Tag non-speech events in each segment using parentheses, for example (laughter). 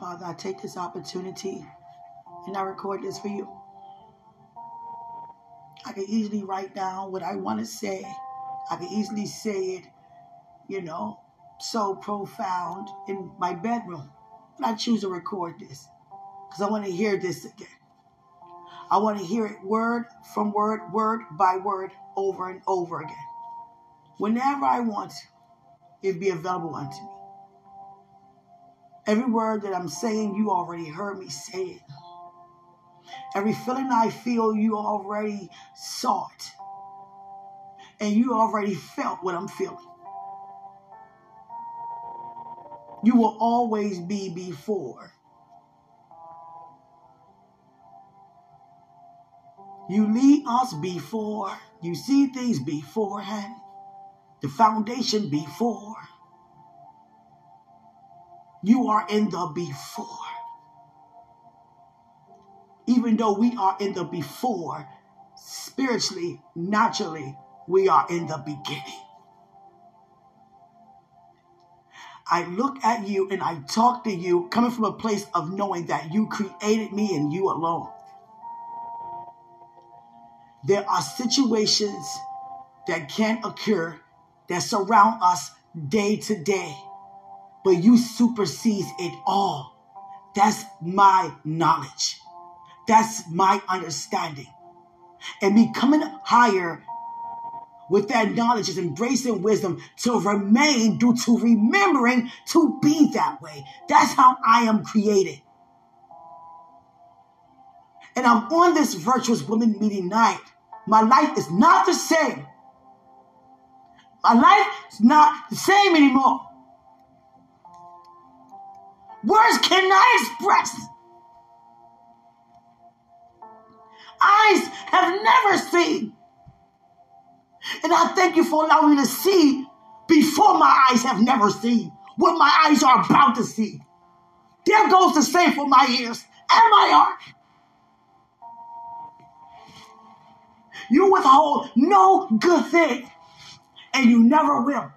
Father, I take this opportunity and I record this for you. I can easily write down what I want to say. I can easily say it, you know, so profound in my bedroom. But I choose to record this because I want to hear this again. I want to hear it word from word, word by word, over and over again. Whenever I want to, it be available unto me. Every word that I'm saying, you already heard me say it. Every feeling I feel, you already saw it. And you already felt what I'm feeling. You will always be before. You lead us before. You see things beforehand. The foundation before. You are in the before. Even though we are in the before, spiritually, naturally, we are in the beginning. I look at you and I talk to you coming from a place of knowing that you created me and you alone. There are situations that can occur that surround us day to day, but you supersedes it all. That's my knowledge. That's my understanding. And me coming higher with that knowledge is embracing wisdom to remain due to remembering to be that way. That's how I am created. And I'm on this virtuous women meeting night. My life is not the same. My life is not the same anymore. Words cannot express. Eyes have never seen. And I thank you for allowing me to see before my eyes have never seen what my eyes are about to see. There goes the same for my ears and my heart. You withhold no good thing, and you never will.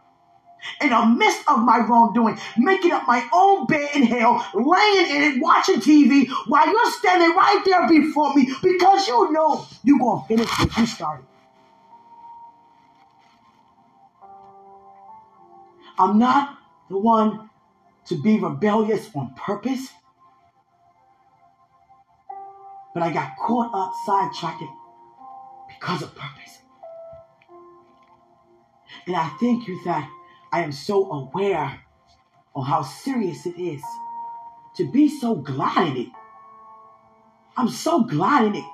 In the midst of my wrongdoing, making up my own bed in hell, laying in it, watching TV, while you're standing right there before me because you know you're going to finish what you started. I'm not the one to be rebellious on purpose, but I got caught up, sidetracked because of purpose. And I thank you that I am so aware of how serious it is to be so glad in it. I'm so glad in it.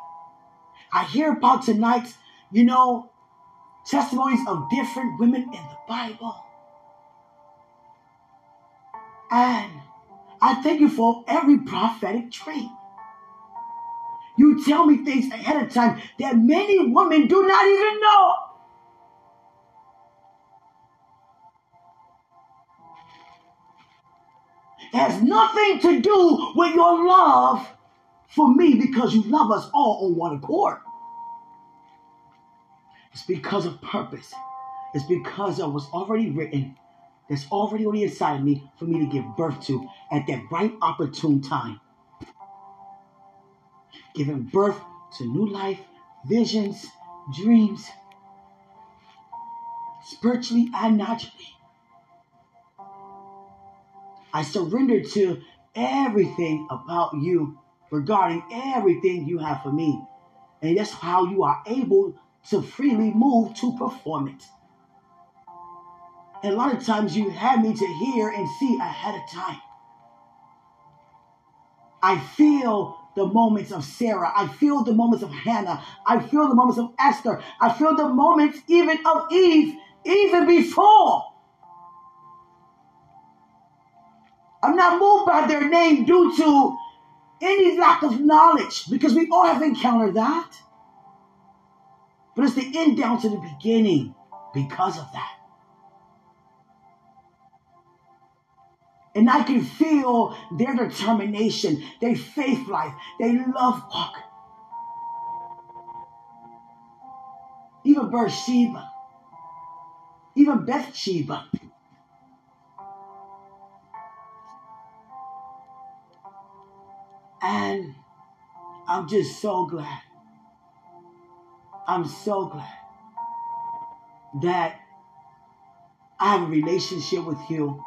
I hear about tonight's, you know, testimonies of different women in the Bible. And I thank you for every prophetic trait. You tell me things ahead of time that many women do not even know. Has nothing to do with your love for me because you love us all on one accord. It's because of purpose. It's because of what's already written, that's already on the inside of me for me to give birth to at that right opportune time giving birth to new life, visions, dreams, spiritually and naturally. I surrender to everything about you regarding everything you have for me. And that's how you are able to freely move to perform it. And a lot of times you have me to hear and see ahead of time. I feel the moments of Sarah. I feel the moments of Hannah. I feel the moments of Esther. I feel the moments even of Eve, even before. I'm not moved by their name due to any lack of knowledge because we all have encountered that. But it's the end down to the beginning because of that. And I can feel their determination, their faith life, their love walk. Even Beersheba, even Bathsheba. And I'm just so glad. I'm so glad that I have a relationship with you,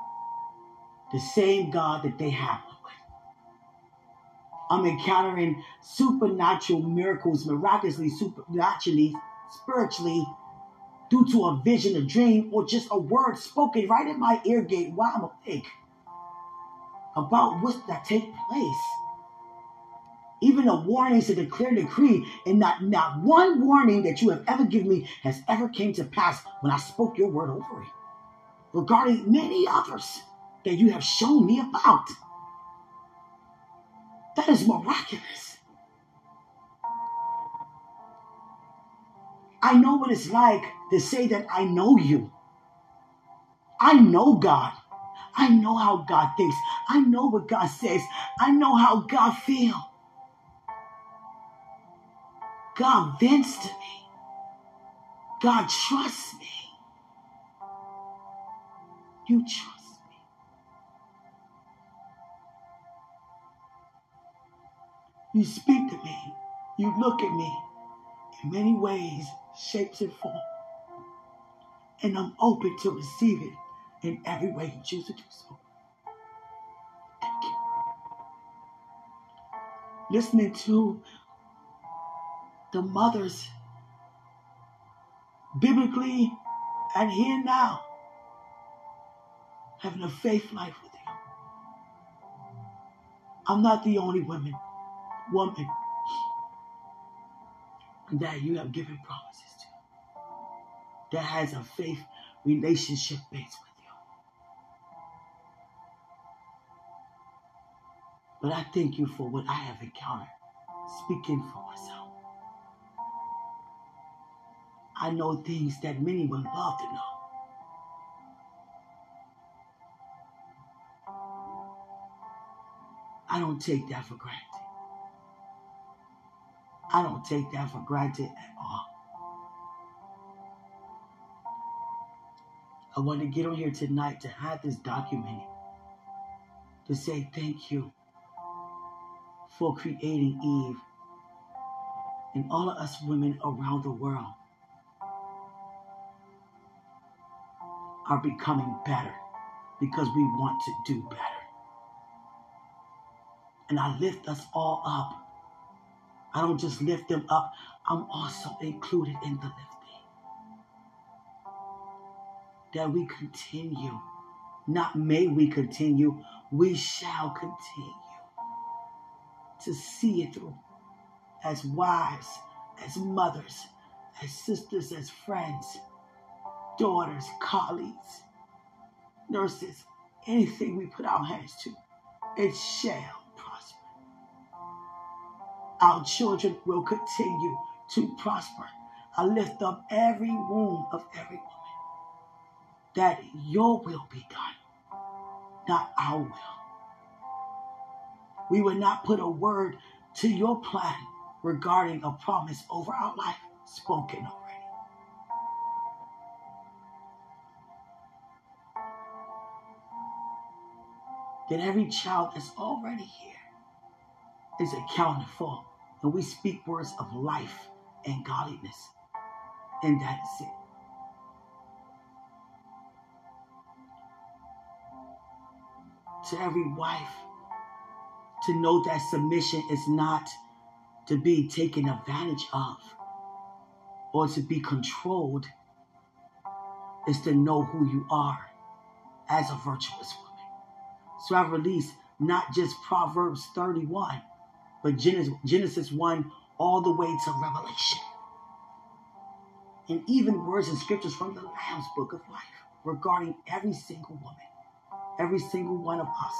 the same God that they have. I'm encountering supernatural miracles, miraculously, supernaturally, spiritually, due to a vision, a dream, or just a word spoken right in my ear gate while I'm awake about what that take place. Even the warnings to declare decree, and not, not one warning that you have ever given me has ever came to pass when I spoke your word over it. Regarding many others that you have shown me about. That is miraculous. I know what it's like to say that I know you. I know God. I know how God thinks. I know what God says. I know how God feels. God vents to me. God trusts me. You trust. Me. You speak to me. You look at me in many ways, shapes, and forms. And I'm open to receive it in every way you choose to do so. Thank you. Listening to the mothers biblically and here now having a faith life with you. I'm not the only woman woman that you have given promises to, that has a faith relationship base with you. But I thank you for what I have encountered, speaking for myself. I know things that many would love to know. I don't take that for granted. I don't take that for granted at all. I want to get on here tonight to have this documented, to say thank you for creating Eve and all of us women around the world are becoming better because we want to do better. And I lift us all up I don't just lift them up, I'm also included in the lifting. That we continue, not may we continue, we shall continue to see it through as wives, as mothers, as sisters, as friends, daughters, colleagues, nurses, anything we put our hands to, it shall prosper. our children will continue to prosper. I lift up every womb of every woman that your will be done, not our will. We will not put a word to your plan regarding a promise over our life spoken already. That every child that's already here is accounted for. And we speak words of life and godliness. And that is it. To every wife, to know that submission is not to be taken advantage of or to be controlled, is to know who you are as a virtuous. So I've released not just Proverbs 31 but Genesis, Genesis 1 all the way to Revelation. And even words and scriptures from the Lamb's book of life regarding every single woman, every single one of us,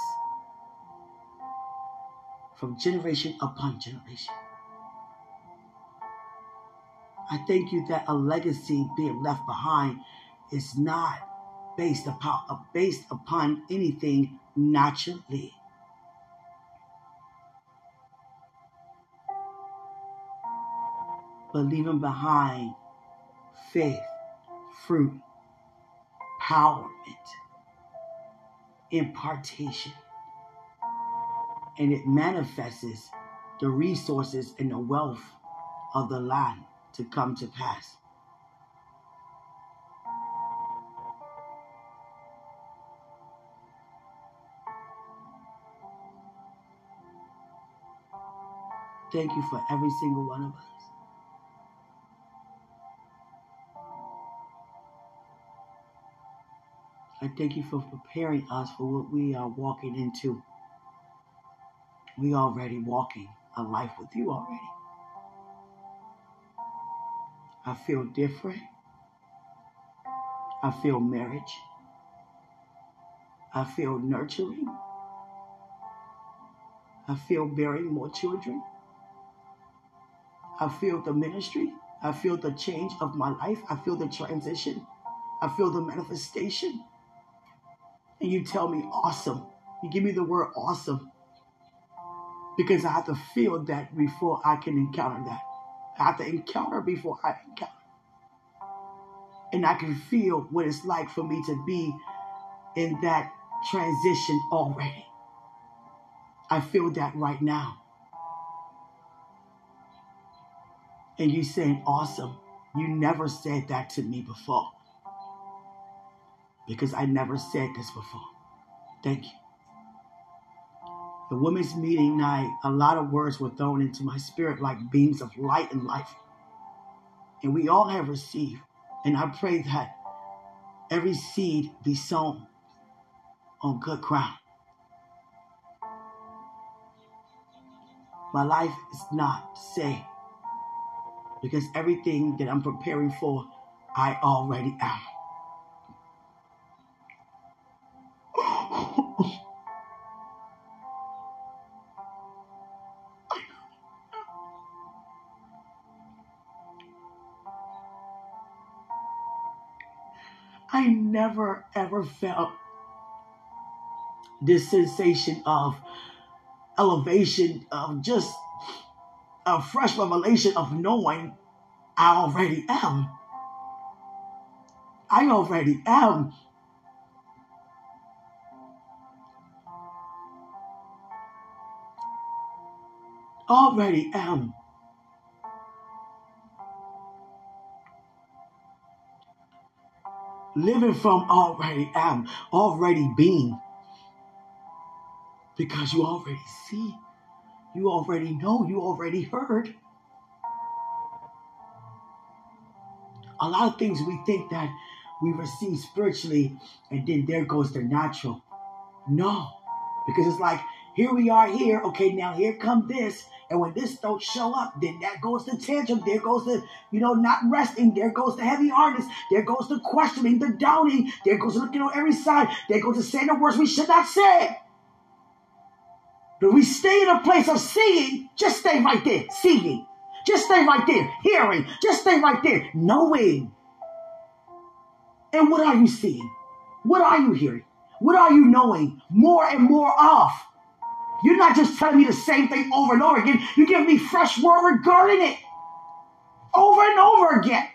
from generation upon generation. I thank you that a legacy being left behind is not based upon uh, based upon anything naturally. but leaving behind faith, fruit, empowerment, impartation, and it manifests the resources and the wealth of the land to come to pass. Thank you for every single one of us. I thank you for preparing us for what we are walking into. We already walking a life with you already. I feel different. I feel marriage. I feel nurturing. I feel bearing more children. I feel the ministry. I feel the change of my life. I feel the transition. I feel the manifestation. And you tell me awesome. You give me the word awesome. Because I have to feel that before I can encounter that. I have to encounter before I encounter. And I can feel what it's like for me to be in that transition already. I feel that right now. And you saying, awesome. You never said that to me before. Because I never said this before. Thank you. The women's meeting night, a lot of words were thrown into my spirit like beams of light and life. And we all have received. And I pray that every seed be sown on good ground. My life is not saved because everything that I'm preparing for, I already am. I never ever felt this sensation of elevation, of just a fresh revelation of knowing I already am. I already am. Already am. Living from already am, already being. Because you already see. You already know, you already heard. A lot of things we think that we receive spiritually, and then there goes the natural. No, because it's like here we are here. Okay, now here come this, and when this don't show up, then that goes the tantrum. There goes the you know not resting. There goes the heavy heartedness. There goes the questioning, the doubting. There goes looking on every side. There goes the saying the words we should not say. But we stay in a place of seeing, just stay right there, seeing. Just stay right there, hearing. Just stay right there, knowing. And what are you seeing? What are you hearing? What are you knowing more and more of? You're not just telling me the same thing over and over again. You give me fresh word regarding it over and over again.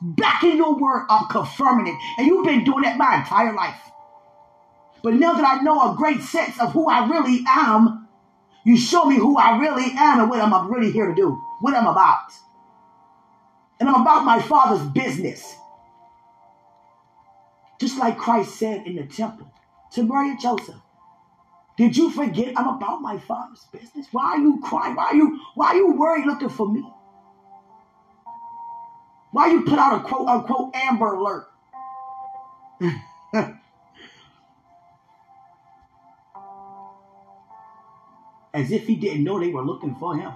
Backing your word up, confirming it. And you've been doing that my entire life. But now that I know a great sense of who I really am, you show me who I really am and what I'm really here to do, what I'm about. And I'm about my father's business. Just like Christ said in the temple to Mary and Joseph. Did you forget I'm about my father's business? Why are you crying? Why are you why are you worried looking for me? Why you put out a quote unquote amber alert? (laughs) as if he didn't know they were looking for him.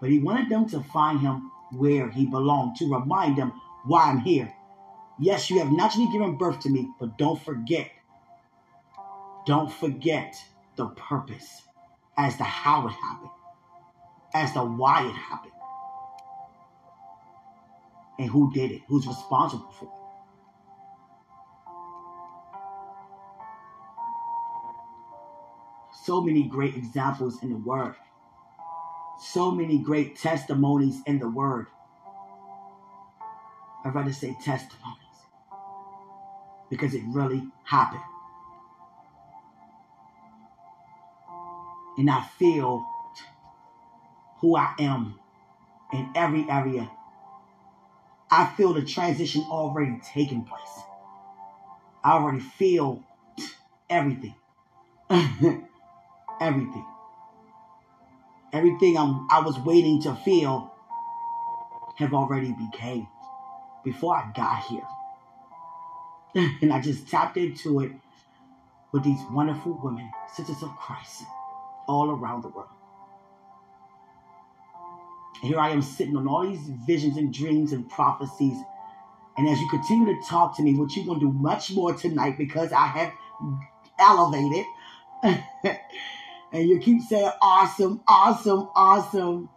But he wanted them to find him where he belonged, to remind them why I'm here. Yes, you have naturally given birth to me, but don't forget. Don't forget the purpose as to how it happened, as to why it happened, and who did it, who's responsible for it. So many great examples in the Word, so many great testimonies in the Word. I'd rather say testimonies because it really happened. and I feel who I am in every area. I feel the transition already taking place. I already feel everything. (laughs) everything. Everything I'm, I was waiting to feel have already became before I got here. (laughs) and I just tapped into it with these wonderful women, sisters of Christ, all around the world. Here I am sitting on all these visions and dreams and prophecies. And as you continue to talk to me, what you're going to do much more tonight because I have elevated. (laughs) and you keep saying awesome, awesome, awesome.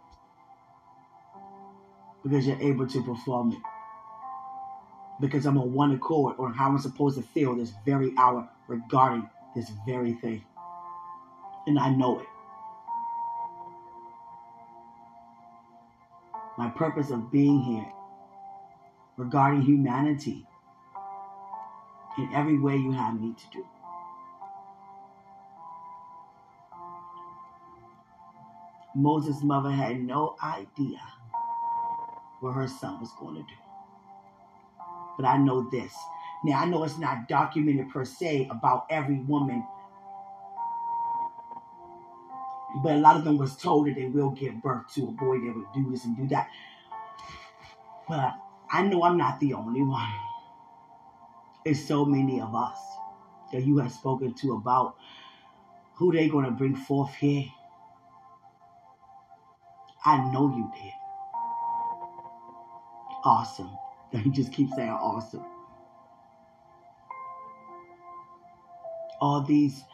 Because you're able to perform it because I'm on one accord on how I'm supposed to feel this very hour regarding this very thing. And I know it. My purpose of being here regarding humanity in every way you have me to do. Moses' mother had no idea what her son was going to do but I know this. Now, I know it's not documented per se about every woman, but a lot of them was told that they will give birth to a boy, they will do this and do that. But I know I'm not the only one. There's so many of us that you have spoken to about who they're going to bring forth here. I know you did. Awesome. (laughs) He just keeps saying awesome. All these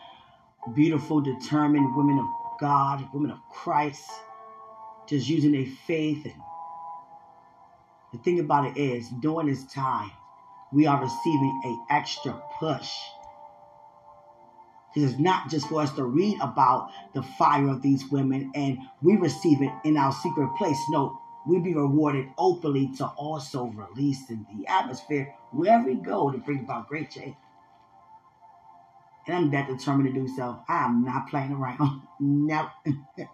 beautiful, determined women of God, women of Christ, just using their faith. And the thing about it is, during this time, we are receiving an extra push. This is not just for us to read about the fire of these women and we receive it in our secret place. No, we be rewarded openly to also release in the atmosphere wherever we go to bring about great change. And I'm that determined to do so. I am not playing around. (laughs) no. (laughs)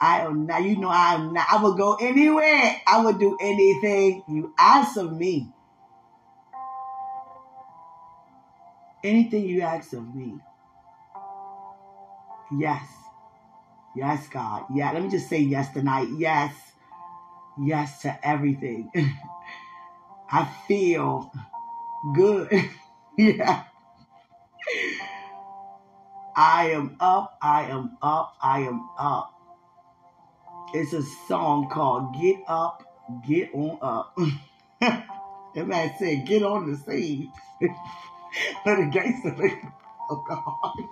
I am not, you know, I am not, I will go anywhere. I will do anything you ask of me. Anything you ask of me. Yes. Yes, God. Yeah, let me just say yes tonight. Yes yes to everything. (laughs) I feel good. (laughs) yeah. I am up, I am up, I am up. It's a song called Get Up, Get On Up. that man said, Get on the scene. (laughs) Let the gangster Oh God.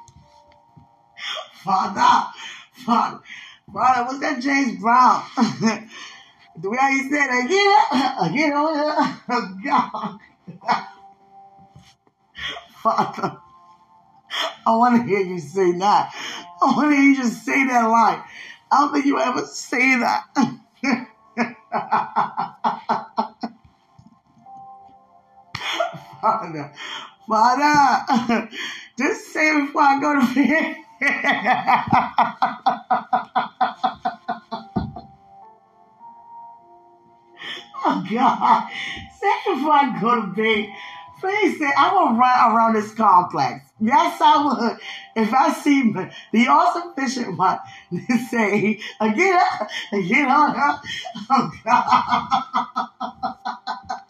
Father, Father, Father, was that James Brown? (laughs) The way he said, again, again on oh God. (laughs) Father, I want to hear you say that. I want to hear you just say that line. I don't think you ever say that. (laughs) Father, Father, just say before I go to bed. Oh God. Say before I go to bed, please say I will run around this complex. Yes, I would. If I see the all sufficient one say, get up, get on up. Oh God. (laughs) Oh, (laughs)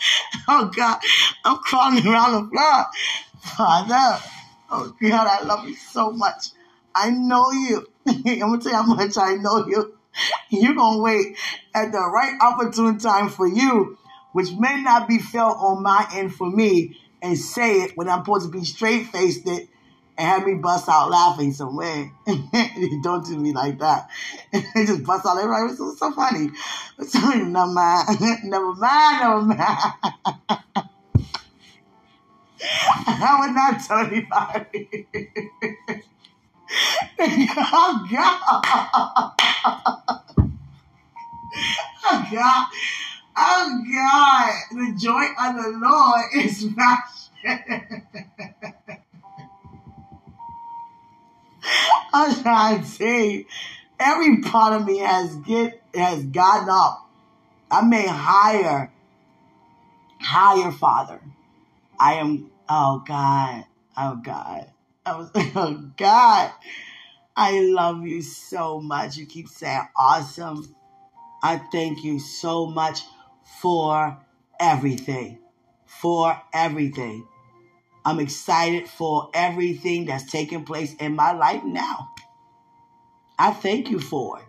(laughs) Oh God. I'm crawling around the floor. Father. Oh God, I love you so much. I know you. (laughs) I'm gonna tell you how much I know you. You're to wait at the right opportune time for you, which may not be felt on my end for me, and say it when I'm supposed to be straight faced it and have me bust out laughing some somewhere. (laughs) Don't do me like that. (laughs) just bust out everybody. It's so, so funny. So, (laughs) never mind. never mind. Never mind. I would not tell anybody. oh God. Oh God. Oh God. The joy of the Lord is my (laughs) I'm trying to say, every part of me has get has gotten up. I may higher, higher, Father. I am. Oh God. Oh God. Oh, (laughs) oh God. I love you so much. You keep saying awesome. I thank you so much for everything. For everything. I'm excited for everything that's taking place in my life now. I thank you for it.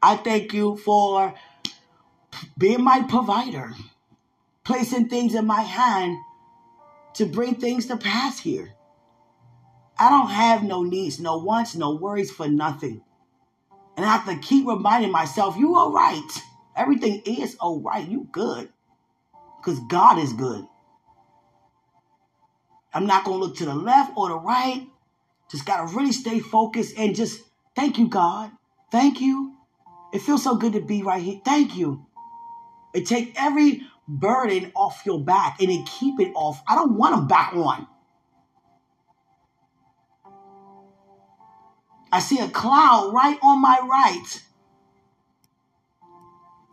I thank you for being my provider, placing things in my hand to bring things to pass here. I don't have no needs, no wants, no worries for nothing. And I have to keep reminding myself, you are right. Everything is all right. You good. Because God is good. I'm not going to look to the left or the right. Just got to really stay focused and just thank you, God. Thank you. It feels so good to be right here. Thank you. It take every burden off your back and it keep it off. I don't want them back on. I see a cloud right on my right.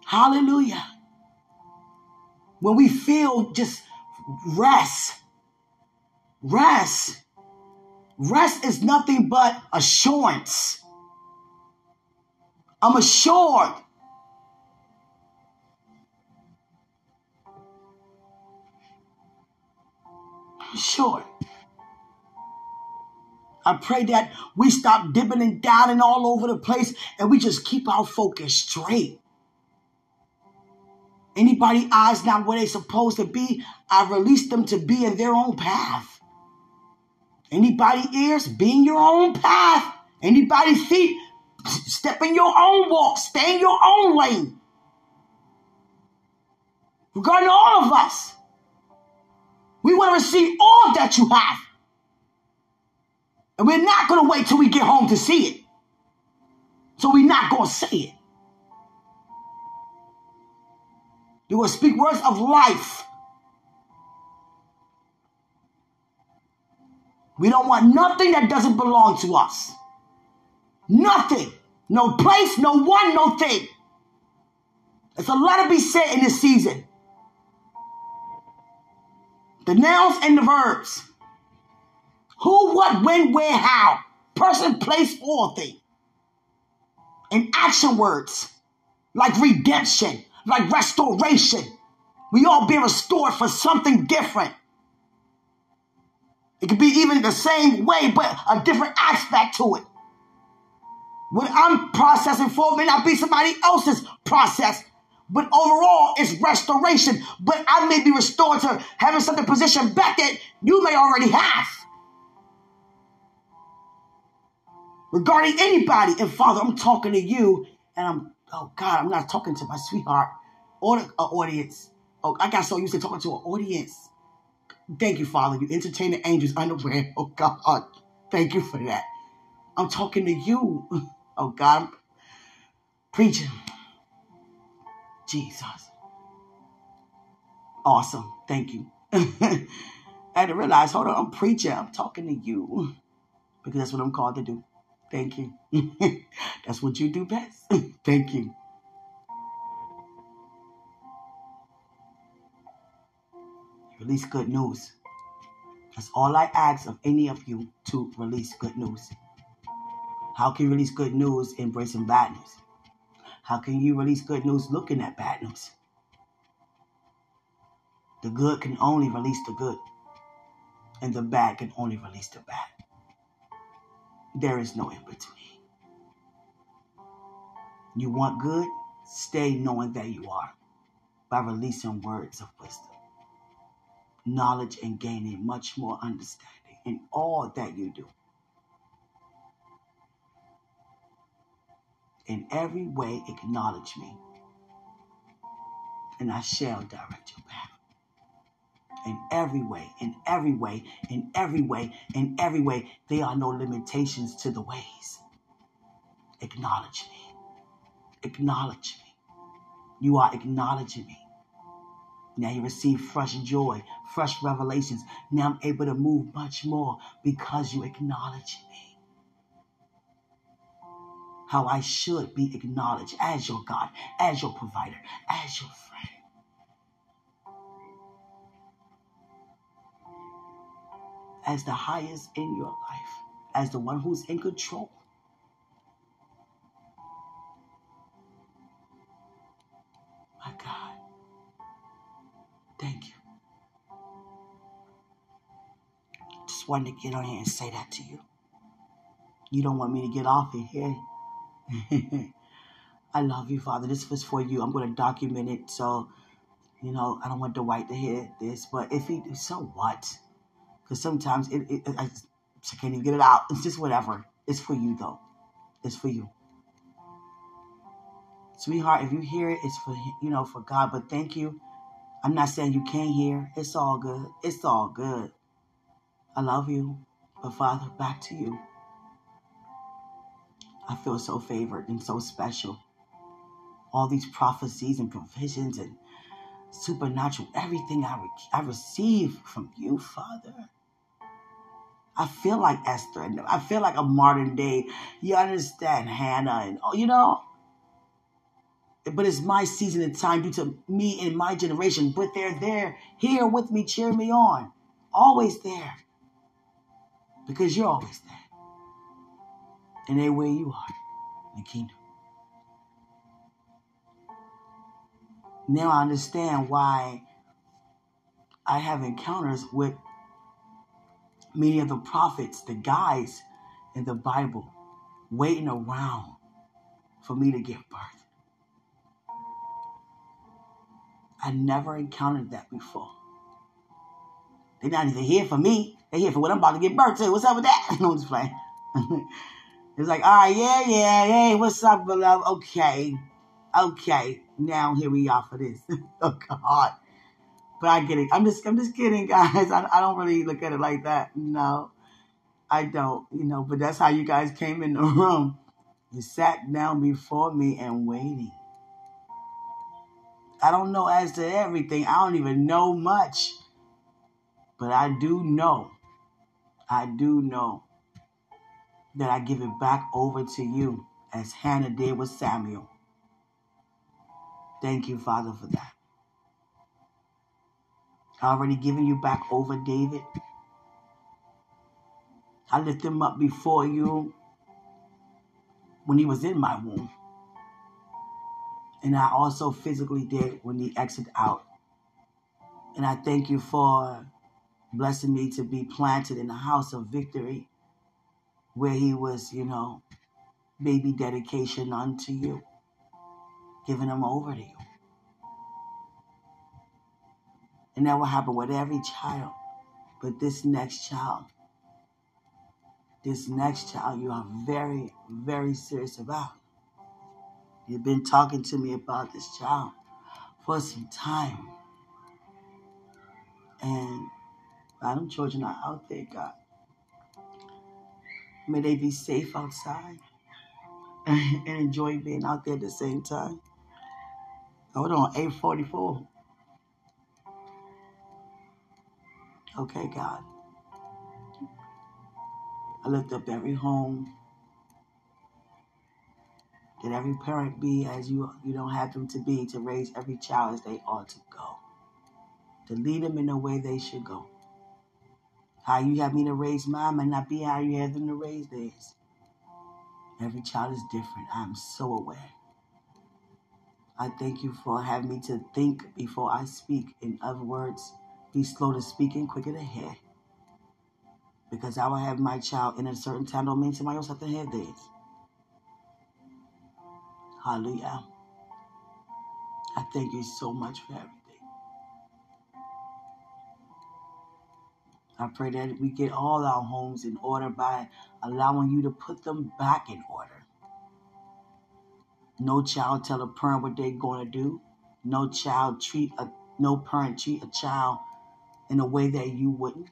Hallelujah. When we feel just rest, rest, rest is nothing but assurance. I'm assured. Assured. I pray that we stop dipping and downing all over the place and we just keep our focus straight. Anybody eyes not where they supposed to be, I release them to be in their own path. Anybody ears, be in your own path. Anybody feet, step in your own walk, stay in your own lane. Regarding all of us, we want to receive all that you have. And we're not going to wait till we get home to see it. So we're not going to say it. You will speak words of life. We don't want nothing that doesn't belong to us. Nothing. No place, no one, no thing. There's a lot to be said in this season. The nouns and the verbs. Who, what, when, where, how. Person, place, or thing. And action words like redemption, like restoration. We all be restored for something different. It could be even the same way, but a different aspect to it. What I'm processing for may not be somebody else's process, but overall it's restoration. But I may be restored to having something positioned back that you may already have. regarding anybody. And Father, I'm talking to you, and I'm, oh God, I'm not talking to my sweetheart or uh, audience. Oh, I got so used to talking to an audience. Thank you, Father. You entertain the angels underwear. Oh God, thank you for that. I'm talking to you. (laughs) Oh God, I'm preaching. Jesus. Awesome. Thank you. (laughs) I had to realize, hold on, I'm preaching. I'm talking to you because that's what I'm called to do. Thank you. (laughs) That's what you do best. Thank you. Release good news. That's all I ask of any of you to release good news. How can you release good news embracing bad news? How can you release good news looking at bad news? The good can only release the good, and the bad can only release the bad. There is no in between. You want good? Stay knowing that you are by releasing words of wisdom, knowledge, and gaining much more understanding in all that you do. In every way, acknowledge me, and I shall direct your path in every way, in every way, in every way, in every way. There are no limitations to the ways. Acknowledge me. Acknowledge me. You are acknowledging me. Now you receive fresh joy, fresh revelations. Now I'm able to move much more because you acknowledge me. how I should be acknowledged as your God, as your provider, as your friend. As the highest in your life, as the one who's in control. Thank you. Just wanted to get on here and say that to you. You don't want me to get off it here. (laughs) I love you, Father. This was for you. I'm going to document it. So, you know, I don't want white to hear this, but if he, so what? Because sometimes it, it, I, I can't even get it out. It's just whatever. It's for you, though. It's for you. Sweetheart, if you hear it, it's for, you know, for God. But thank you. I'm not saying you can't hear. It's all good. It's all good. I love you. But Father, back to you. I feel so favored and so special. All these prophecies and provisions and supernatural, everything I, re- I receive from you, Father. I feel like Esther. I feel like a modern day, you understand, Hannah, and oh, you know. But it's my season and time due to me and my generation. But they're there, here with me, cheering me on. Always there. Because you're always there and they where you are in the kingdom. Now I understand why I have encounters with many of the prophets, the guys in the Bible, waiting around for me to give birth. I never encountered that before. They're not even here for me. They're here for what I'm about to give birth to. What's up with that? (laughs) No, I'm just playing. (laughs) It's like, all right, yeah, yeah, hey, what's up, beloved? Okay, okay. Now here we are for this. (laughs) oh God. But I get it. I'm just, I'm just kidding, guys. I, I don't really look at it like that. No, I don't. You know, but that's how you guys came in the room. You sat down before me and waiting. I don't know as to everything. I don't even know much. But I do know. I do know that I give it back over to you as Hannah did with Samuel. Thank you, Father, for that. I already given you back over David. I lift him up before you when he was in my womb. And I also physically did when he exited out. And I thank you for blessing me to be planted in the house of victory where he was, you know, baby dedication unto you, giving him over to you. And that will happen with every child. But this next child, this next child, you are very, very serious about. You've been talking to me about this child for some time. And Adam children are out there, God. May they be safe outside (laughs) and enjoy being out there at the same time. Hold on, 844. Okay, God. I lift up every home. That every parent be as you you don't have them to be to raise every child as they ought to go. To lead them in the way they should go. How you have me to raise mine might not be how you have them to raise theirs. Every child is different. I'm so aware. I thank you for having me to think before I speak. In other words, be slow to speak and quicker to hear. Because I will have my child in a certain time don't mean somebody else have to have theirs. Hallelujah. I thank you so much for everything. I pray that we get all our homes in order by allowing you to put them back in order. No child tell a parent what they're going to do. No child treat a no parent treat a child in a way that you wouldn't.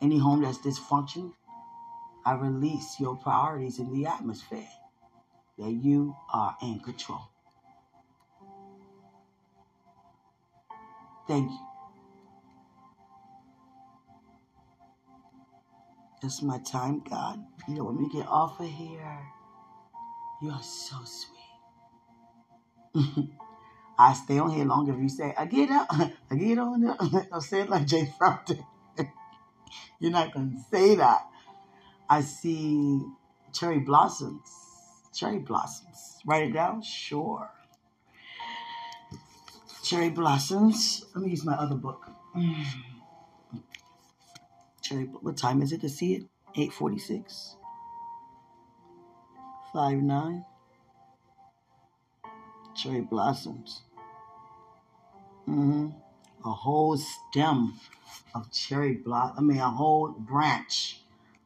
Any home that's dysfunctional, I release your priorities in the atmosphere that you are in control. Thank you. It's my time, God. You want me to get off of here. You are so sweet. (laughs) I stay on here longer if you say, I get up, (laughs) I get on up. (laughs) I'll say it like Jay Fountain. You're not going to say that. I see cherry blossoms. Cherry blossoms. Write it down? Sure. Cherry blossoms. Let me use my other book. (sighs) Cherry, what time is it to see it? 846. 5 9. Cherry blossoms. Mm-hmm. A whole stem of cherry blossom. I mean, a whole branch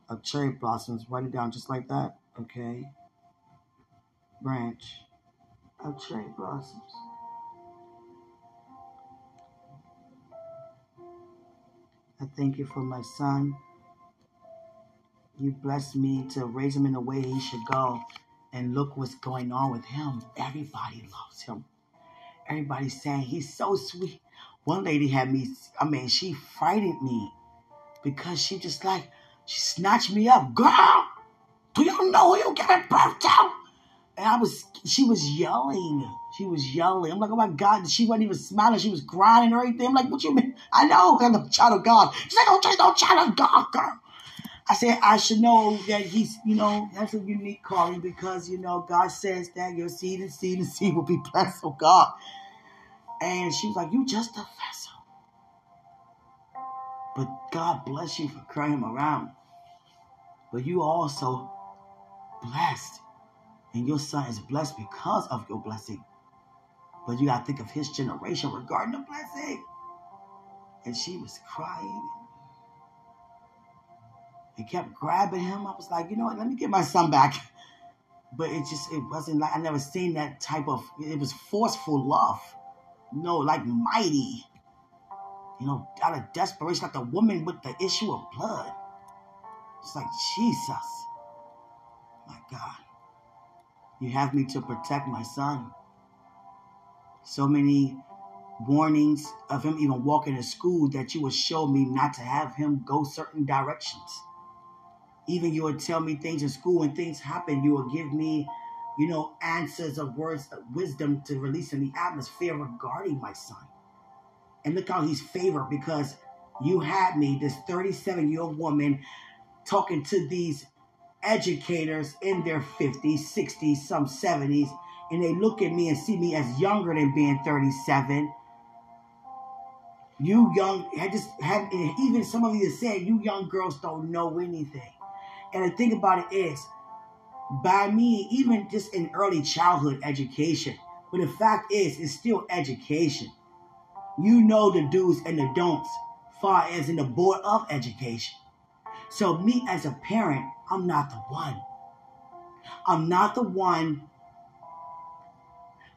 of cherry blossoms. Write it down just like that. Okay. Branch of cherry blossoms. I thank you for my son. You blessed me to raise him in the way he should go. And look what's going on with him. Everybody loves him. Everybody's saying he's so sweet. One lady had me, I mean, she frightened me because she just like, she snatched me up. Girl, do you know who you giving birth to? And I was, she was yelling. She was yelling. I'm like, oh my God. She wasn't even smiling. She was crying and everything. I'm like, what you mean? I know I'm a child of God. She's like, no child of God, girl. I said, I should know that he's, you know, that's a unique calling because, you know, God says that your seed and seed and seed will be blessed, oh God. And she was like, You just a vessel. But God bless you for crying around. But you also blessed. And your son is blessed because of your blessing. But you got to think of his generation regarding the blessing. And she was crying and kept grabbing him. I was like, you know what, let me get my son back. (laughs) But it just, it wasn't like, I never seen that type of, it was forceful love know, like mighty. You know, out of desperation, like the woman with the issue of blood. It's like, Jesus. My God. You have me to protect my son. So many warnings of him even walking to school that you would show me not to have him go certain directions. Even you would tell me things in school when things happen, you would give me you know, answers of words of wisdom to release in the atmosphere regarding my son. And look how he's favored because you had me, this 37 year old woman, talking to these educators in their 50s, 60s, some 70s, and they look at me and see me as younger than being 37. You young, I just have, even some of you said, you young girls don't know anything. And the thing about it is, by me, even just in early childhood education. But the fact is, it's still education. You know the do's and the don'ts, far as in the board of education. So, me as a parent, I'm not the one. I'm not the one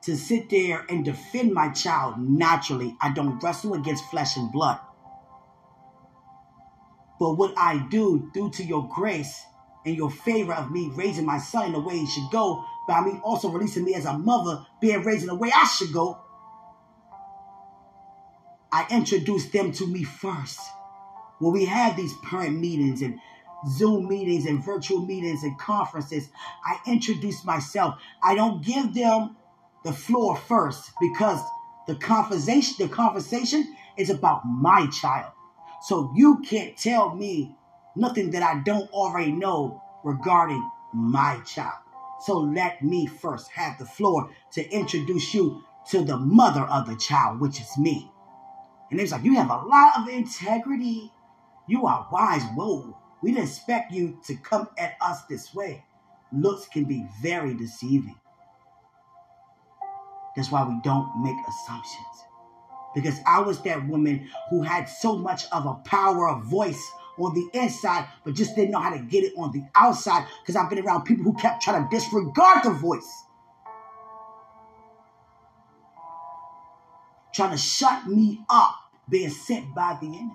to sit there and defend my child naturally. I don't wrestle against flesh and blood. But what I do, due to your grace, and your favor of me raising my son the way he should go, by me also releasing me as a mother, being raised in the way I should go, I introduced them to me first. When we have these parent meetings and Zoom meetings and virtual meetings and conferences, I introduce myself. I don't give them the floor first because the conversation, the conversation is about my child. So you can't tell me nothing that I don't already know regarding my child. So let me first have the floor to introduce you to the mother of the child, which is me. And it's like, you have a lot of integrity. You are wise. Whoa. We didn't expect you to come at us this way. Looks can be very deceiving. That's why we don't make assumptions. Because I was that woman who had so much of a power of voice on the inside, but just didn't know how to get it on the outside because I've been around people who kept trying to disregard the voice. Trying to shut me up, being sent by the enemy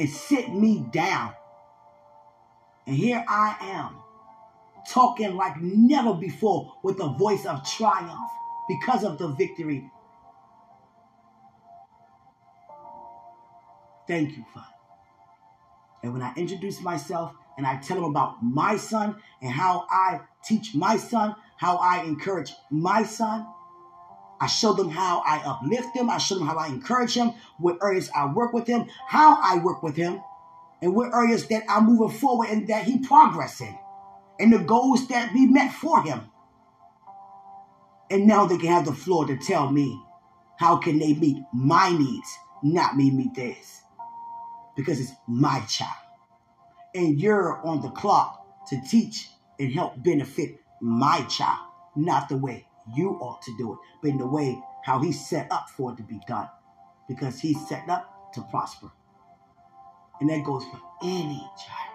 and sit me down. And here I am, talking like never before with a voice of triumph because of the victory. Thank you, Father. And when I introduce myself, and I tell them about my son and how I teach my son, how I encourage my son. I show them how I uplift them. I show them how I encourage them, what areas I work with him, how I work with him, and what areas that I'm moving forward and that he progressing, and the goals that we met for him. And now they can have the floor to tell me how can they meet my needs, not me meet theirs. Because it's my child. And you're on the clock to teach and help benefit my child, not the way you ought to do it, but in the way how he set up for it to be done. Because he's set up to prosper. And that goes for any child.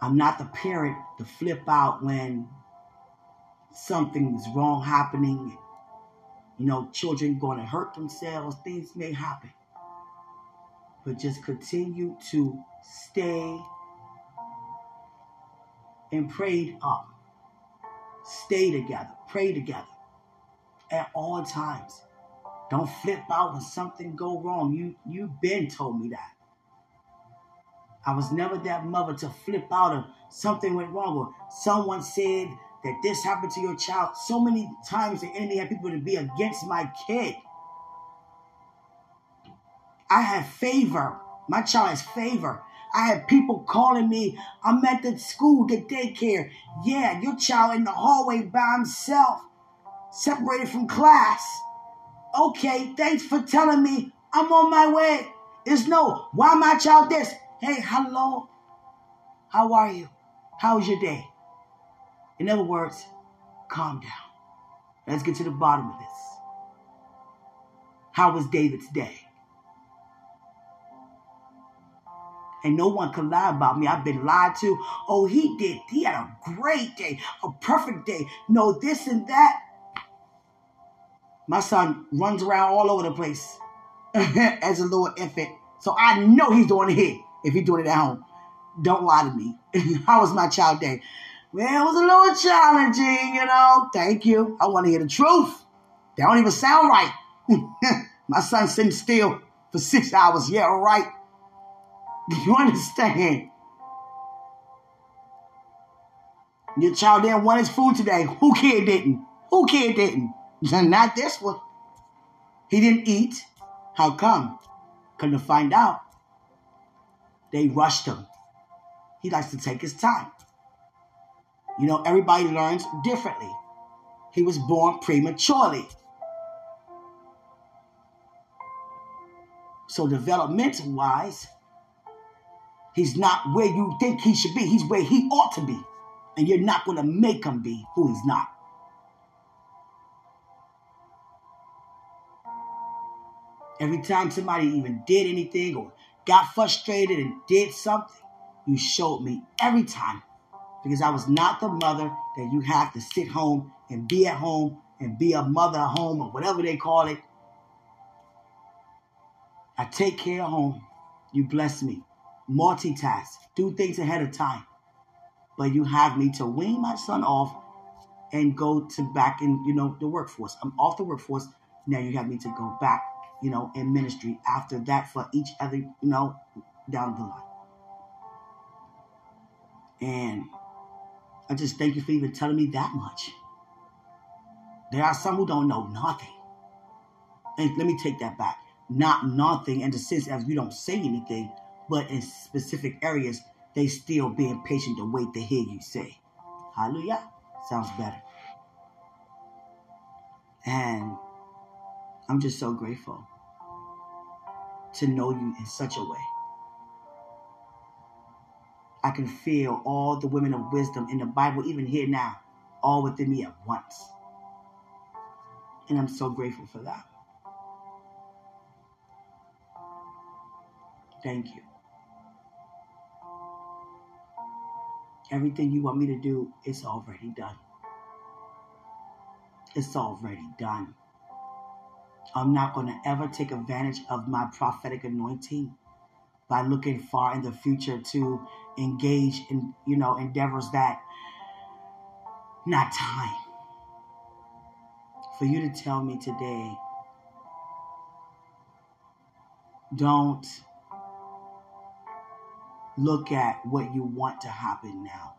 I'm not the parent to flip out when something's wrong happening. You know, children going to hurt themselves, things may happen. But just continue to stay and prayed um, up. Stay together, pray together at all times. Don't flip out when something go wrong. You you've been told me that. I was never that mother to flip out if something went wrong or someone said that this happened to your child. So many times the enemy had people to be against my kid. I had favor. My child has favor. I had people calling me. I'm at the school, the daycare. Yeah, your child in the hallway by himself, separated from class. Okay, thanks for telling me. I'm on my way. It's no, why my child this? Hey, hello. How are you? How's your day? In other words, calm down. Let's get to the bottom of this. How was David's day? And no one can lie about me. I've been lied to. Oh, he did. He had a great day, a perfect day. No, this and that. My son runs around all over the place (laughs) as a little infant. So I know he's doing it here if he's doing it at home. Don't lie to me. (laughs) How was my child day? Well, it was a little challenging, you know. Thank you. I want to hear the truth. They don't even sound right. (laughs) My son sitting still for six hours. Yeah, all right. Do you understand? Your child didn't want his food today. Who kid didn't? Who kid didn't? Not this one. He didn't eat. How come? Couldn't find out. They rushed him. He likes to take his time. You know, everybody learns differently. He was born prematurely. So, developmental wise, he's not where you think he should be. He's where he ought to be. And you're not going to make him be who he's not. Every time somebody even did anything or got frustrated and did something, you showed me every time because I was not the mother that you have to sit home and be at home and be a mother at home or whatever they call it. I take care of home. You bless me. Multitask. Do things ahead of time. But you have me to wean my son off and go to back in, you know, the workforce. I'm off the workforce. Now you have me to go back, you know, in ministry after that for each other, you know, down the line. And I just thank you for even telling me that much. There are some who don't know nothing. And let me take that back. Not nothing in the sense as you don't say anything, but in specific areas, they still being patient to wait to hear you say. Hallelujah. Sounds better. And I'm just so grateful to know you in such a way. I can feel all the women of wisdom in the Bible, even here now, all within me at once. And I'm so grateful for that. Thank you. Everything you want me to do is already done. It's already done. I'm not going to ever take advantage of my prophetic anointing by looking far in the future to engage in, you know, endeavors that not time. For you to tell me today, don't look at what you want to happen now.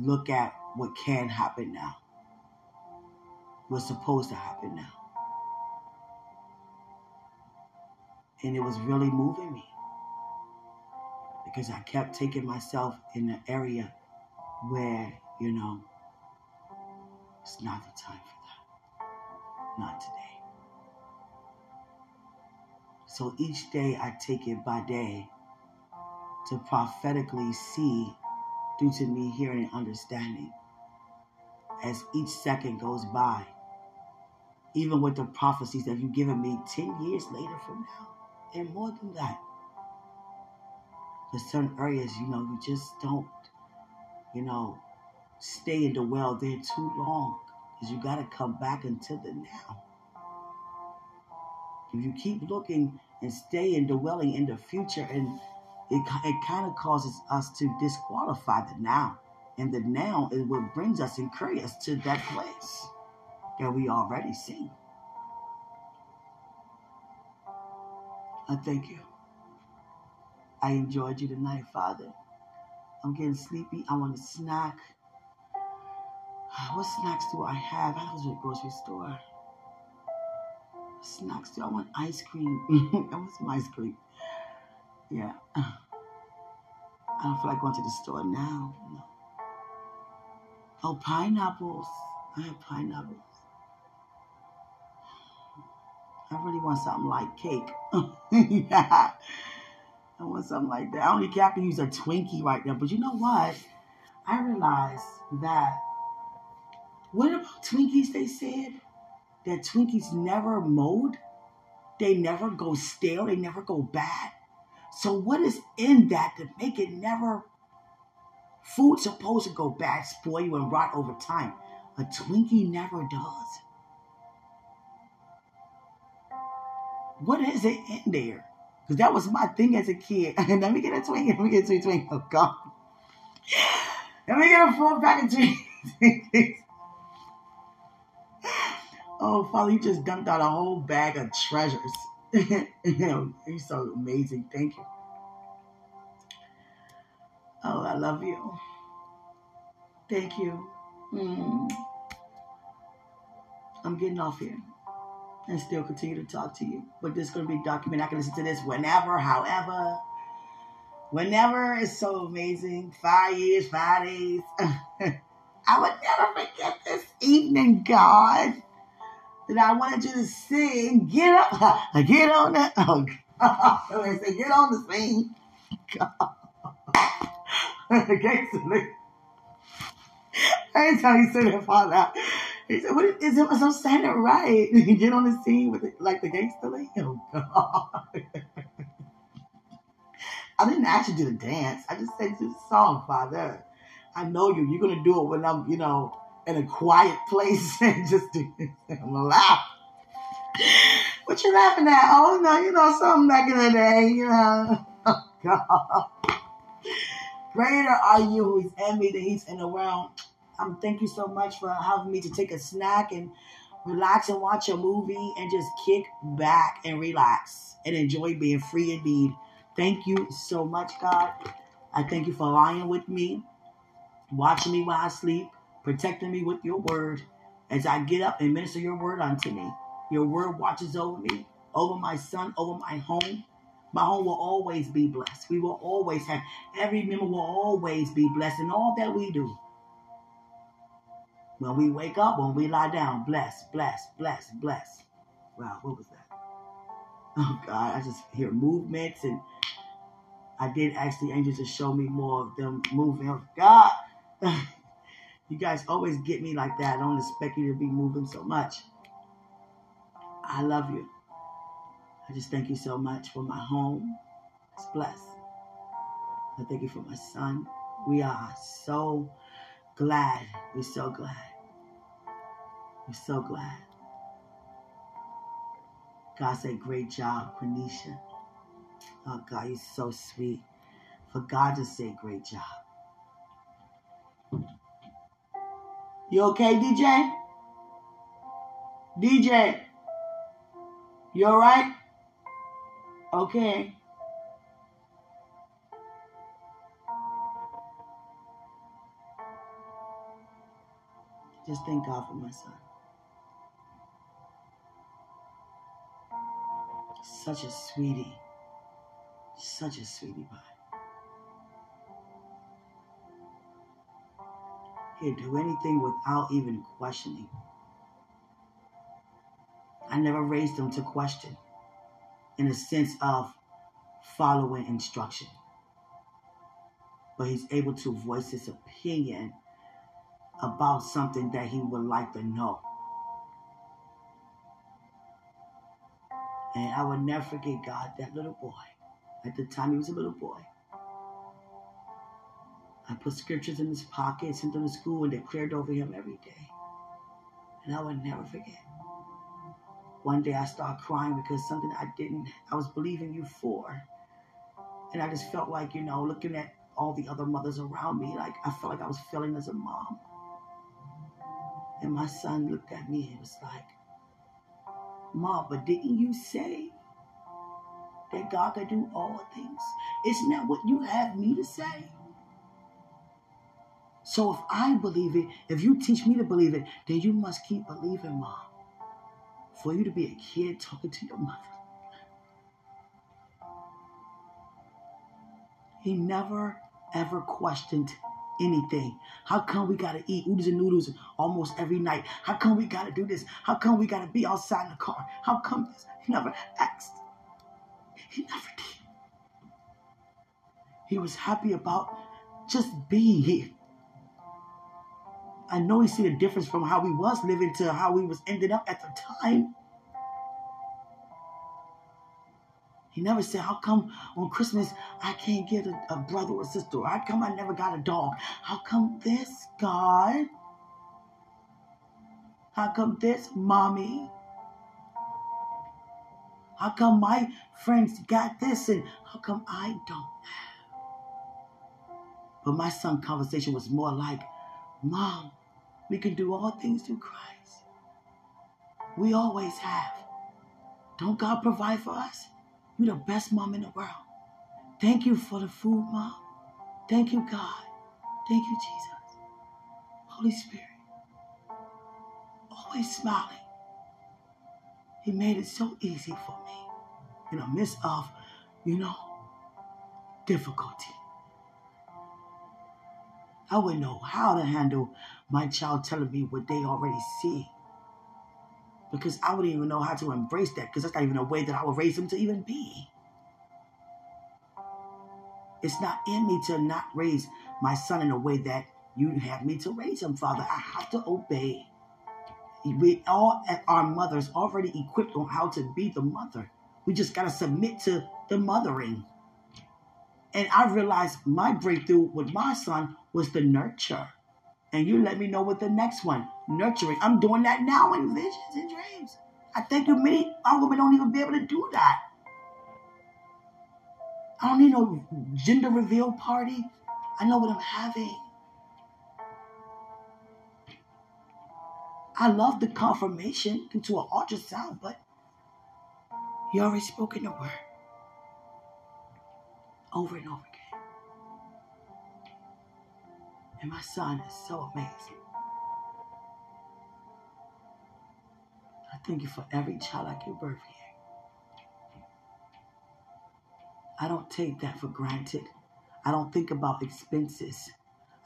Look at what can happen now. What's supposed to happen now. And it was really moving me because I kept taking myself in an area where, you know, it's not the time for that. Not today. So each day I take it by day to prophetically see due to me hearing and understanding as each second goes by. Even with the prophecies that you've given me 10 years later from now, and more than that. There's certain areas, you know, you just don't, you know, stay in the well there too long because you got to come back into the now. If you keep looking and stay in dwelling in the future, and it, it kind of causes us to disqualify the now. And the now is what brings us and carries us to that place that we already see. I thank you. I enjoyed you tonight, Father. I'm getting sleepy. I want a snack. What snacks do I have? I was at the grocery store snacks do I want ice cream. I want some ice cream. Yeah. Uh. I don't feel like going to the store now. No. Oh, pineapples. I have pineapples. I really want something like cake. (laughs) yeah. I want something like that. I only have to use a Twinkie right now. But you know what? I realized that what about Twinkies they said? that Twinkies never mold, they never go stale, they never go bad. So what is in that to make it never food's supposed to go bad, spoil you, and rot over time? A Twinkie never does. What is it in there? Because that was my thing as a kid. (laughs) Let me get a Twinkie. Let me get a Twinkie. Oh God. Let me get a full pack of Twinkies. (laughs) Oh, Father, you just dumped out a whole bag of treasures. (laughs) You're so amazing. Thank you. Oh, I love you. Thank you. Mm. I'm getting off here and still continue to talk to you. But this is going to be documented. I can listen to this whenever, however, whenever. It's so amazing. Five years, five days. (laughs) I would never forget this evening, God that I wanted you to sing. Get up, (laughs) get on that. (laughs) Oh God, say get on the scene. God. Didn't tell you say that fall out. He said, "What is, is it? I'm saying it right. get on the scene with it, like the gangster lady." Oh God. (laughs) I didn't ask you to do the dance. I just said do the song, Father. I know you. You're gonna do it when I'm, you know, in a quiet place (laughs) and just gonna laugh. What you laughing at? Oh no, you know something back in the day, you know. (laughs) Oh God. Greater are you who is in me than he's in the world. Um, thank you so much for having me to take a snack and relax and watch a movie and just kick back and relax and enjoy being free indeed. Thank you so much, God. I thank you for lying with me, watching me while I sleep, protecting me with your word as I get up and minister your word unto me. Your word watches over me, over my son, over my home. My home will always be blessed. We will always have, every member will always be blessed in all that we do. When we wake up, when we lie down, bless, bless, bless, bless. Wow, what was that? Oh God, I just hear movements and I did ask the angels to show me more of them moving. Oh God. (laughs) You guys always get me like that. I don't expect you to be moving so much. I love you. I just thank you so much for my home. It's blessed. I thank you for my son. We are so glad. We're so glad. We're so glad. God said, great job, Quenisha. Oh, God, you're so sweet. For God to say, great job. You okay, DJ? DJ, you alright? Okay. Just thank God for my son. Such a sweetie. Such a sweetie pie. He'd do anything without even questioning. I never raised him to question in a sense of following instruction. But he's able to voice his opinion about something that he would like to know. And I will never forget God, that little boy. At the time, he was a little boy. I put scriptures in his pocket, sent them to school, and declared over him every day. And I would never forget. One day I started crying because something I didn't, I was believing you for. And I just felt like, you know, looking at all the other mothers around me, like I felt like I was failing as a mom. And my son looked at me and was like, Mom, but didn't you say that God can do all things? Isn't that what you had me to say? So if I believe it, if you teach me to believe it, then you must keep believing, Mom. For you to be a kid talking to your mother. He never ever questioned anything. How come we gotta eat oodles and noodles almost every night? How come we gotta do this? How come we gotta be outside in the car? How come this? He never asked. He never did. He was happy about just being here. I know he see the difference from how he was living to how he was ending up at the time. He never said, How come on Christmas I can't get a, a brother or sister? How come I never got a dog? How come this, God? How come this, mommy? How come my friends got this and how come I don't? But my son conversation was more like, Mom, we can do all things through Christ. We always have. Don't God provide for us? You're the best mom in the world. Thank you for the food, Mom. Thank you, God. Thank you, Jesus. Holy Spirit. Always smiling. He made it so easy for me in the midst of, you know, difficulty. I wouldn't know how to handle my child telling me what they already see because I wouldn't even know how to embrace that because that's not even a way that I would raise them to even be. It's not in me to not raise my son in a way that you have me to raise him, Father. I have to obey. We all our mothers already equipped on how to be the mother. We just got to submit to the mothering. And I realized my breakthrough with my son was the nurture and you let me know what the next one nurturing. I'm doing that now in visions and dreams. I think you many our women don't even be able to do that. I don't need no gender reveal party. I know what I'm having. I love the confirmation into to an ultrasound, but you already spoken the word over and over and my son is so amazing. I thank you for every child I give birth here. I don't take that for granted. I don't think about expenses.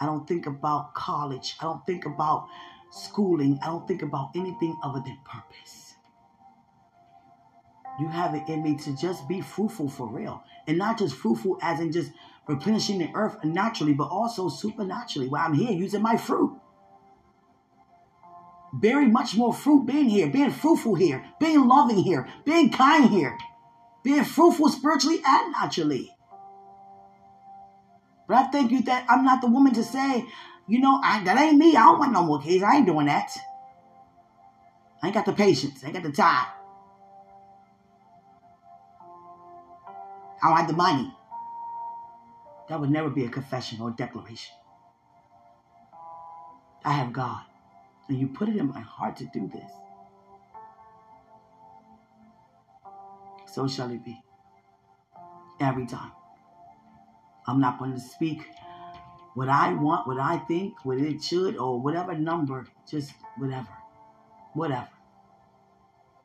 I don't think about college. I don't think about schooling. I don't think about anything other than purpose. You have it in me to just be fruitful for real. And not just fruitful as in just replenishing the earth naturally, but also supernaturally. While I'm here using my fruit. Bearing much more fruit being here, being fruitful here, being loving here, being kind here, being fruitful spiritually and naturally. But I thank you that I'm not the woman to say, you know, I, that ain't me. I don't want no more kids. I ain't doing that. I ain't got the patience. I ain't got the time. I don't have the money. That would never be a confession or a declaration. I have God, and you put it in my heart to do this. So shall it be. Every time. I'm not going to speak what I want, what I think, what it should, or whatever number, just whatever. Whatever.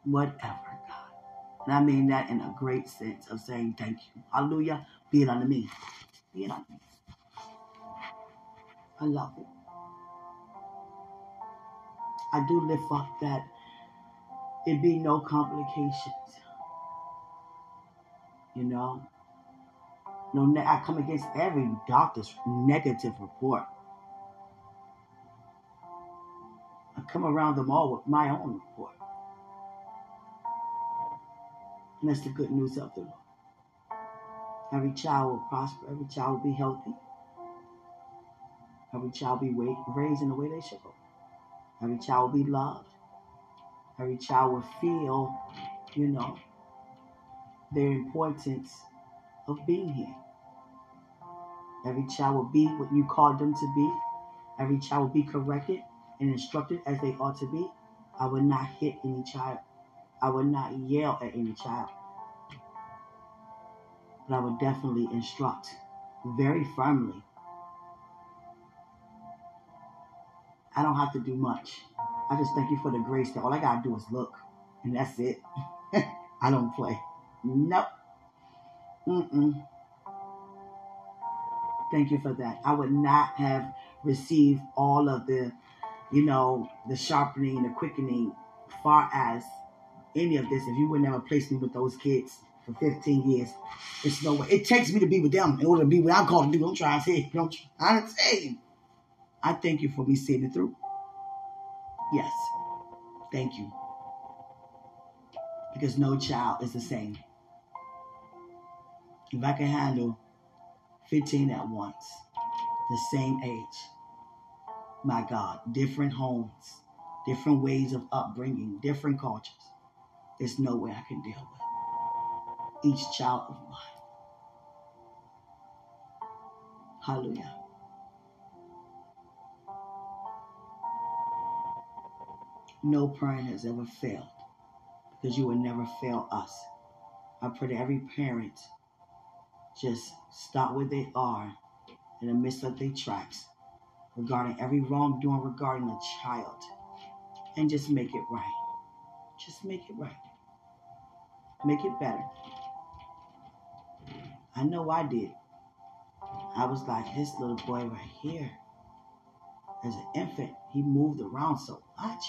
Whatever, God. And I mean that in a great sense of saying thank you. Hallelujah. Be it unto me. Unto me. I love it. I do lift up that it be no complications. You know, no, I come against every doctor's negative report. I come around them all with my own report. And that's the good news of the Lord. Every child will prosper. Every child will be healthy. Every child will be raised in the way they should go. Every child will be loved. Every child will feel, you know, their importance of being here. Every child will be what you called them to be. Every child will be corrected and instructed as they ought to be. I will not hit any child. I will not yell at any child. But I would definitely instruct very firmly. I don't have to do much. I just thank you for the grace that all I got to do is look, and that's it. (laughs) I don't play. Nope. Mm-mm. Thank you for that. I would not have received all of the, you know, the sharpening, the quickening, far as any of this if you would never place me with those kids for 15 years. It's no way. It takes me to be with them in order to be what I'm called to do. I'm trying to say, don't try to say. I thank you for me seeing it through. Yes. Thank you. Because no child is the same. If I can handle 15 at once, the same age. My God, different homes, different ways of upbringing, different cultures. There's no way I can deal with each child of mine. Hallelujah. No parent has ever failed because you will never fail us. I pray that every parent just stop where they are in the midst of their tracks regarding every wrongdoing regarding a child and just make it right. Just make it right. Make it better. I know I did. I was like, this little boy right here, as an infant, he moved around so much.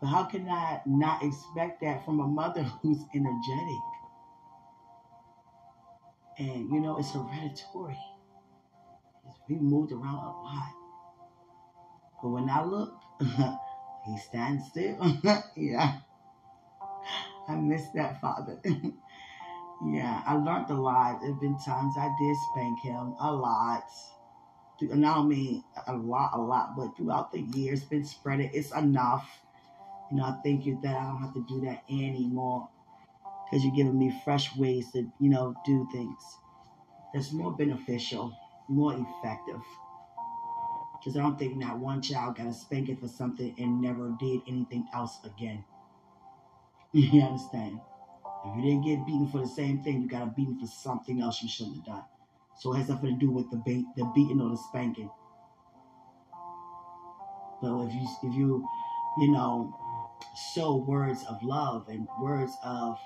But how can I not expect that from a mother (laughs) who's energetic? And you know, it's hereditary. We moved around a lot. But when I look, (laughs) he stands still. (laughs) yeah. I miss that father. Yeah, I learned a lot. There have been times I did spank him a lot. And I don't mean a lot, a lot, but throughout the years, been spread it. It's enough. You know, I think you that I don't have to do that anymore because you're giving me fresh ways to, you know, do things that's more beneficial, more effective. Because I don't think not one child got a spanking for something and never did anything else again. (laughs) You understand? If you didn't get beaten for the same thing, you got beaten for something else you shouldn't have done. So it has nothing to do with the bait, the beating or the spanking. But if you if you you know sow words of love and words of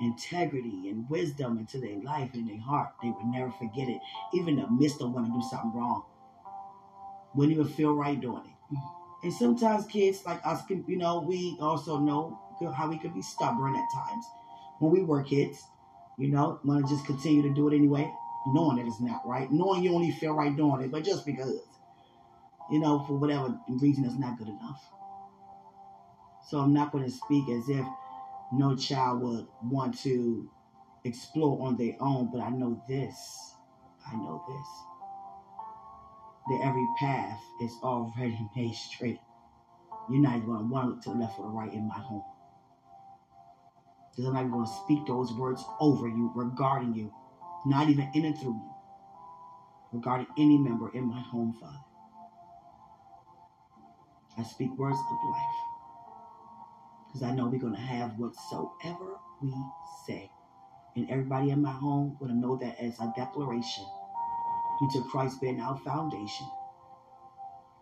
integrity and wisdom into their life and their heart, they would never forget it. Even the midst of wanting to do something wrong. Wouldn't even feel right doing it. And sometimes kids like us can, you know, we also know how we can be stubborn at times when we were kids. You know, want to just continue to do it anyway, knowing that it's not right, knowing you only feel right doing it, but just because, you know, for whatever reason, it's not good enough. So I'm not going to speak as if no child would want to explore on their own, but I know this. I know this. That every path is already (laughs) made straight. You're not even going to want to look to the left or the right in my home. Because I'm not even going to speak those words over you, regarding you, not even in and through you, regarding any member in my home, Father. I speak words of life because I know we're going to have whatsoever we say. And everybody in my home to know that as a declaration due to Christ being our foundation,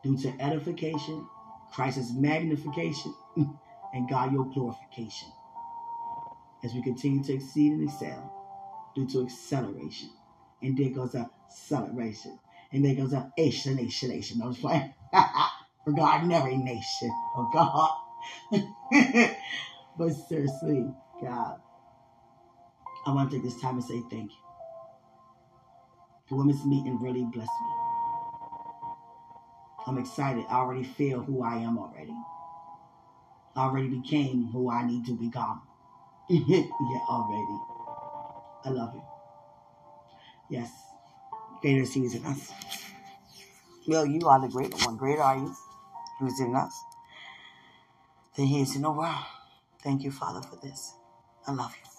due to edification, Christ's magnification, (laughs) and God your glorification. As we continue to exceed and excel due to acceleration. And there goes a celebration. And there goes a nation, nation, nation. I was playing. Regarding every nation, oh God. (laughs) but seriously, God, I want to take this time and say thank you. The women's meeting really blessed me. I'm excited. I already feel who I am already. I already became who I need to become. Yeah, already. I love you. Yes. Greater is in us. Well, you are the greater one. Greater are you who's in us than He is in the world. Thank you, Father, for this. I love you.